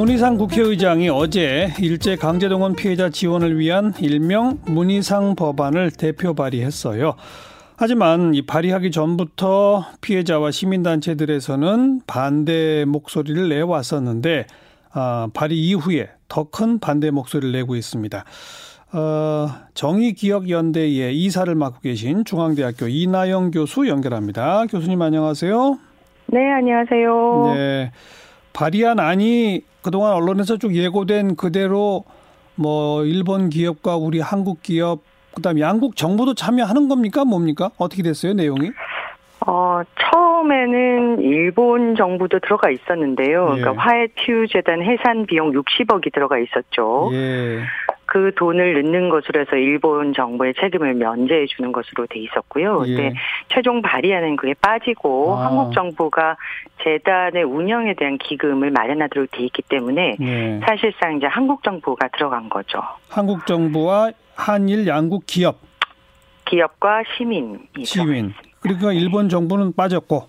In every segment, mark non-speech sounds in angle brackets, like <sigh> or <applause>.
문희상 국회의장이 어제 일제 강제동원 피해자 지원을 위한 일명 문희상 법안을 대표 발의했어요. 하지만 이 발의하기 전부터 피해자와 시민단체들에서는 반대 목소리를 내왔었는데 아, 발의 이후에 더 큰 반대 목소리를 내고 있습니다. 어, 정의기억연대의 이사를 맡고 계신 중앙대학교 이나영 교수 연결합니다. 교수님 안녕하세요. 네, 안녕하세요. 네. 발의한 안이 그동안 언론에서 쭉 예고된 그대로 뭐 일본 기업과 우리 한국 기업 그다음 양국 정부도 참여하는 겁니까? 뭡니까? 어떻게 됐어요, 내용이? 어, 처음에는 일본 정부도 들어가 있었는데요. 예. 그러니까 화해피유재단 해산 비용 60억이 들어가 있었죠. 예. 그 돈을 넣는 것으로 해서 일본 정부의 책임을 면제해 주는 것으로 돼 있었고요. 예. 근데 최종 발의하는 그게 빠지고 아. 한국 정부가 재단의 운영에 대한 기금을 마련하도록 돼 있기 때문에 네. 사실상 이제 한국 정부가 들어간 거죠. 한국 정부와 한일 양국 기업, 기업과 시민이 들어가 시민. 그러니까 일본 정부는 빠졌고.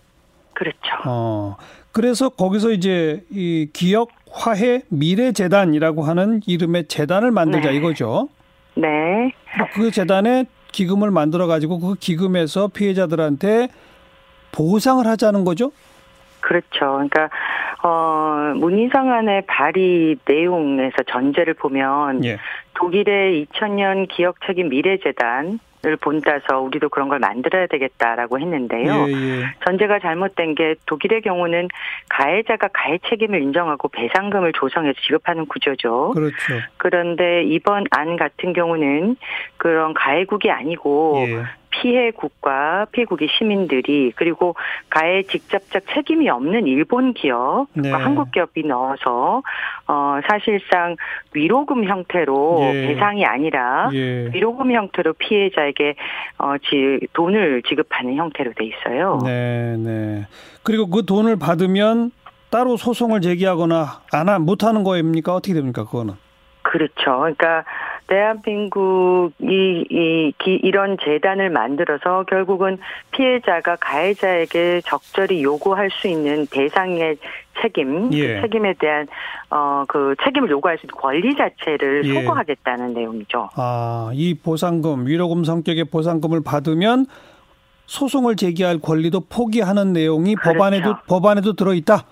그렇죠. 어. 그래서 거기서 이제 이 기억 화해 미래 재단이라고 하는 이름의 재단을 만들자 네. 이거죠. 네. 그 재단에 기금을 만들어 가지고 그 기금에서 피해자들한테 보상을 하자는 거죠. 그렇죠. 그러니까 어 문희상안의 발의 내용에서 전제를 보면 예. 독일의 2000년 기억 책임 미래재단 을 본따서 우리도 그런 걸 만들어야 되겠다라고 했는데요. 예, 예. 전제가 잘못된 게 독일의 경우는 가해자가 가해 책임을 인정하고 배상금을 조성해서 지급하는 구조죠. 그렇죠. 그런데 이번 안 같은 경우는 그런 가해국이 아니고 예. 피해국과 피해국의 시민들이 그리고 가해 직접적 책임이 없는 일본 기업과 네. 한국 기업이 넣어서 어 사실상 위로금 형태로 예. 배상이 아니라 예. 위로금 형태로 피해자에게 어 지 돈을 지급하는 형태로 돼 있어요. 네, 네. 그리고 그 돈을 받으면 따로 소송을 제기하거나 안 못하는 거입니까? 어떻게 됩니까? 그거는. 그렇죠. 그러니까 대한민국이 이, 기- 이런 재단을 만들어서 결국은 피해자가 가해자에게 적절히 요구할 수 있는 배상의 책임, 예. 그 책임에 대한 어 그 책임을 요구할 수 있는 권리 자체를 예. 소구하겠다는 내용이죠. 아, 이 보상금, 위로금 성격의 보상금을 받으면 소송을 제기할 권리도 포기하는 내용이 그렇죠. 법안에도 법안에도 들어 있다.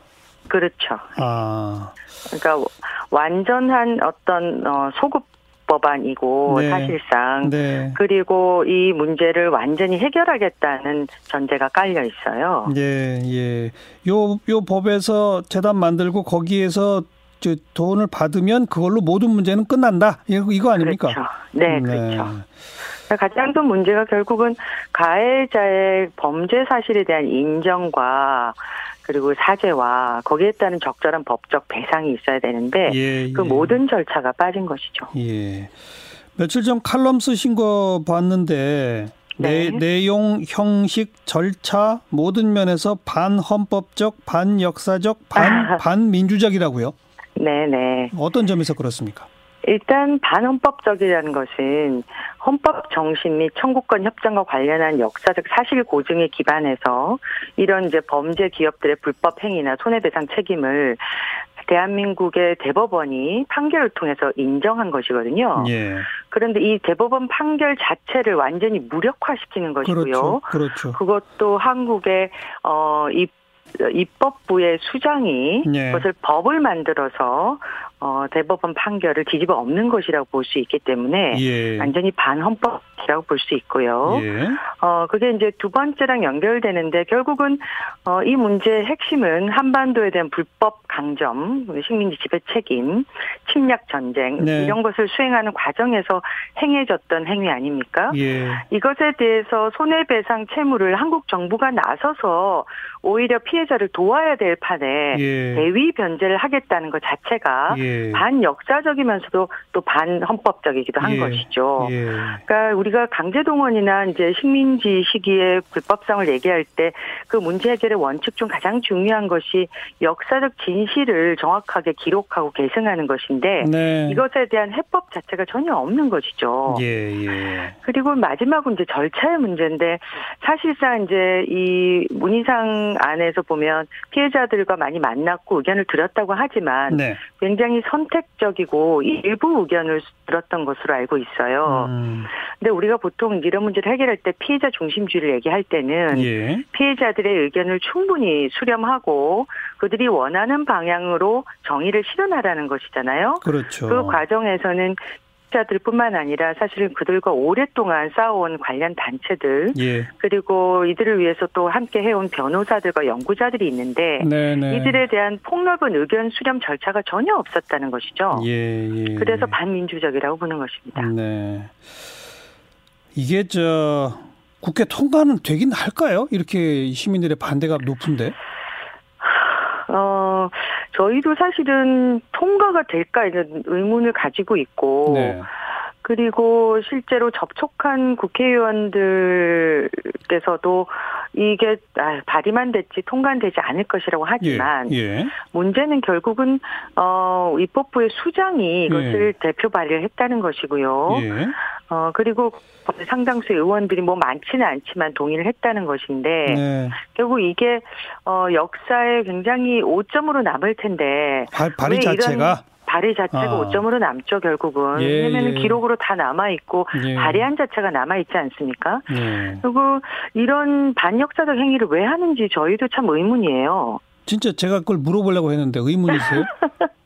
그렇죠. 아, 그러니까 완전한 어떤 어 소급 법안이고 네. 사실상 네. 그리고 이 문제를 완전히 해결하겠다는 전제가 깔려 있어요. 예, 예. 요, 요 법에서 재단 만들고 거기에서 저 돈을 받으면 그걸로 모든 문제는 끝난다. 이거, 아닙니까? 그렇죠. 네, 그렇죠. 가장 큰 문제가 결국은 가해자의 범죄 사실에 대한 인정과 그리고 사죄와 거기에 따른 적절한 법적 배상이 있어야 되는데 예, 그 예. 모든 절차가 빠진 것이죠. 예. 며칠 전 칼럼 쓰신 거 봤는데 내, 네. 내용, 형식, 절차 모든 면에서 반헌법적, 반역사적, 반 <laughs> 반민주적이라고요. 네, 네. 어떤 점에서 그렇습니까? 일단 반헌법적이라는 것은 헌법 정신 및 청구권 협정과 관련한 역사적 사실 고증에 기반해서 이런 이제 범죄 기업들의 불법 행위나 손해배상 책임을 대한민국의 대법원이 판결을 통해서 인정한 것이거든요. 예. 그런데 이 대법원 판결 자체를 완전히 무력화시키는 것이고요. 그렇죠. 그렇죠. 그것도 한국의 어 입, 입법부의 수장이 예. 그것을 법을 만들어서 어 대법원 판결을 뒤집어 엎는 것이라고 볼 수 있기 때문에 예. 완전히 반헌법이라고 볼 수 있고요. 예. 어 그게 이제 두 번째랑 연결되는데 결국은 어 이 문제의 핵심은 한반도에 대한 불법 강점, 식민지 지배 책임, 침략 전쟁 네. 이런 것을 수행하는 과정에서 행해졌던 행위 아닙니까? 예. 이것에 대해서 손해배상 채무를 한국 정부가 나서서 오히려 피해자를 도와야 될 판에 예. 대위 변제를 하겠다는 것 자체가 예. 예. 반역사적이면서도 또 반헌법적이기도 한 예. 것이죠. 예. 그러니까 우리가 강제동원이나 이제 식민지 시기의 불법성을 얘기할 때 그 문제 해결의 원칙 중 가장 중요한 것이 역사적 진실을 정확하게 기록하고 계승하는 것인데 네. 이것에 대한 해법 자체가 전혀 없는 것이죠. 예, 예. 그리고 마지막은 이제 절차의 문제인데 사실상 이제 이 문희상 안에서 보면 피해자들과 많이 만났고 의견을 들었다고 하지만 네. 굉장히 선택적이고 일부 의견을 들었던 것으로 알고 있어요. 음, 근데 우리가 보통 이런 문제를 해결할 때 피해자 중심주의를 얘기할 때는 예. 피해자들의 의견을 충분히 수렴하고 그들이 원하는 방향으로 정의를 실현하라는 것이잖아요. 그렇죠. 그 과정에서는 자들뿐만 아니라 사실은 그들과 오랫동안 싸워온 관련 단체들 예. 그리고 이들을 위해서 또 함께 해온 변호사들과 연구자들이 있는데 네, 네. 이들에 대한 폭넓은 의견 수렴 절차가 전혀 없었다는 것이죠. 예, 예. 그래서 반민주적이라고 보는 것입니다. 네. 이게 저 국회 통과는 되긴 할까요? 이렇게 시민들의 반대가 높은데. 어, 저희도 사실은 통과가 될까 이런 의문을 가지고 있고 네. 그리고 실제로 접촉한 국회의원들께서도 이게 아, 발의만 됐지 통과는 되지 않을 것이라고 하지만 예. 예. 문제는 결국은 어 입법부의 수장이 이것을 예. 대표 발의를 했다는 것이고요. 예. 어 그리고 상당수의 의원들이 뭐 많지는 않지만 동의를 했다는 것인데 네. 결국 이게 어 역사에 굉장히 오점으로 남을 텐데 발, 발의 자체가 발의 자체가 아. 오점으로 남죠 결국은 예, 왜냐하면 예. 기록으로 다 남아 있고 예. 발의한 자체가 남아 있지 않습니까? 예. 그리고 이런 반역사적 행위를 왜 하는지 저희도 참 의문이에요. 진짜 제가 그걸 물어보려고 했는데 의문이세요? <laughs>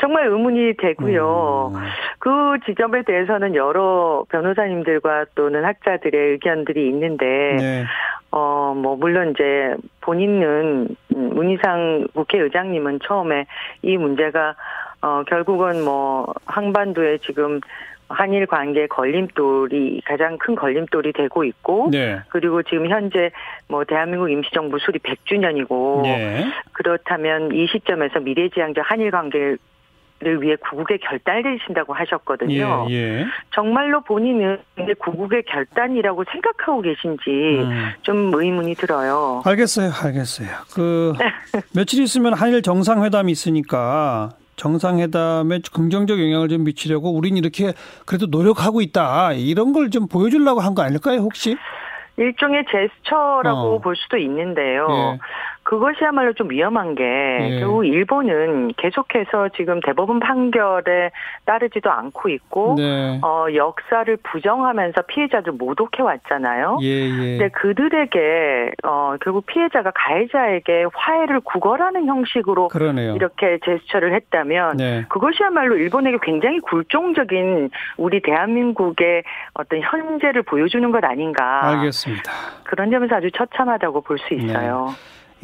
정말 의문이 되고요. 음. 그 지점에 대해서는 여러 변호사님들과 또는 학자들의 의견들이 있는데, 네. 어, 뭐, 물론 이제 본인은, 음, 문희상 국회의장님은 처음에 이 문제가, 어, 결국은 뭐, 한반도에 지금 한일 관계 걸림돌이 가장 큰 걸림돌이 되고 있고, 네. 그리고 지금 현재 뭐 대한민국 임시정부 수립 100주년이고 네. 그렇다면 이 시점에서 미래지향적 한일 관계를 위해 구국의 결단을 내리신다고 하셨거든요. 예. 예. 정말로 본인은 구국의 결단이라고 생각하고 계신지 음. 좀 의문이 들어요. 알겠어요. 알겠어요. 그 며칠 있으면 한일 정상회담이 있으니까 정상회담에 긍정적 영향을 좀 미치려고 우린 이렇게 그래도 노력하고 있다. 이런 걸 좀 보여주려고 한 거 아닐까요, 혹시? 일종의 제스처라고 어. 볼 수도 있는데요. 예. 그것이야말로 좀 위험한 게 예. 결국 일본은 계속해서 지금 대법원 판결에 따르지도 않고 있고 네. 어, 역사를 부정하면서 피해자들 모독해 왔잖아요. 예, 예. 근데 그들에게 어, 결국 피해자가 가해자에게 화해를 구걸하는 형식으로 그러네요. 이렇게 제스처를 했다면 네. 그것이야말로 일본에게 굉장히 굴종적인 우리 대한민국의 어떤 현재를 보여주는 것 아닌가. 알겠습니다. 그런 점에서 아주 처참하다고 볼 수 있어요.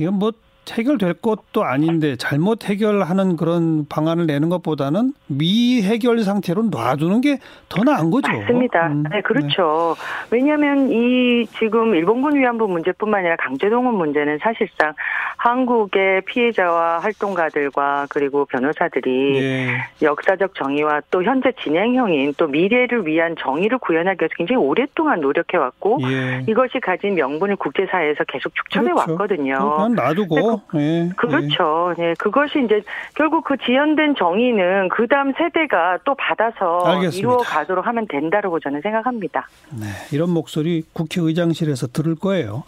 이건 뭐 해결될 것도 아닌데 잘못 해결하는 그런 방안을 내는 것보다는 미해결 상태로 놔두는 게 더 나은 거죠. 맞습니다. 음, 네, 그렇죠. 왜냐하면 이 지금 일본군 위안부 문제뿐만 아니라 강제동원 문제는 사실상 한국의 피해자와 활동가들과 그리고 변호사들이 예. 역사적 정의와 또 현재 진행형인 또 미래를 위한 정의를 구현하기 위해서 굉장히 오랫동안 노력해왔고 예. 이것이 가진 명분을 국제사회에서 계속 축적해 그렇죠. 왔거든요. 그냥 놔두고. 예. 그렇죠. 네, 그것이 이제 결국 그 지연된 정의는 그 다음 세대가 또 받아서 알겠습니다. 이루어 가도록 하면 된다고 저는 생각합니다. 네. 이런 목소리 국회의장실에서 들을 거예요.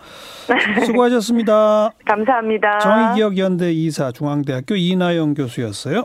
수고하셨습니다. <laughs> 감사합니다. 정의기억연대 이사 중앙대학교 이나영 교수였어요.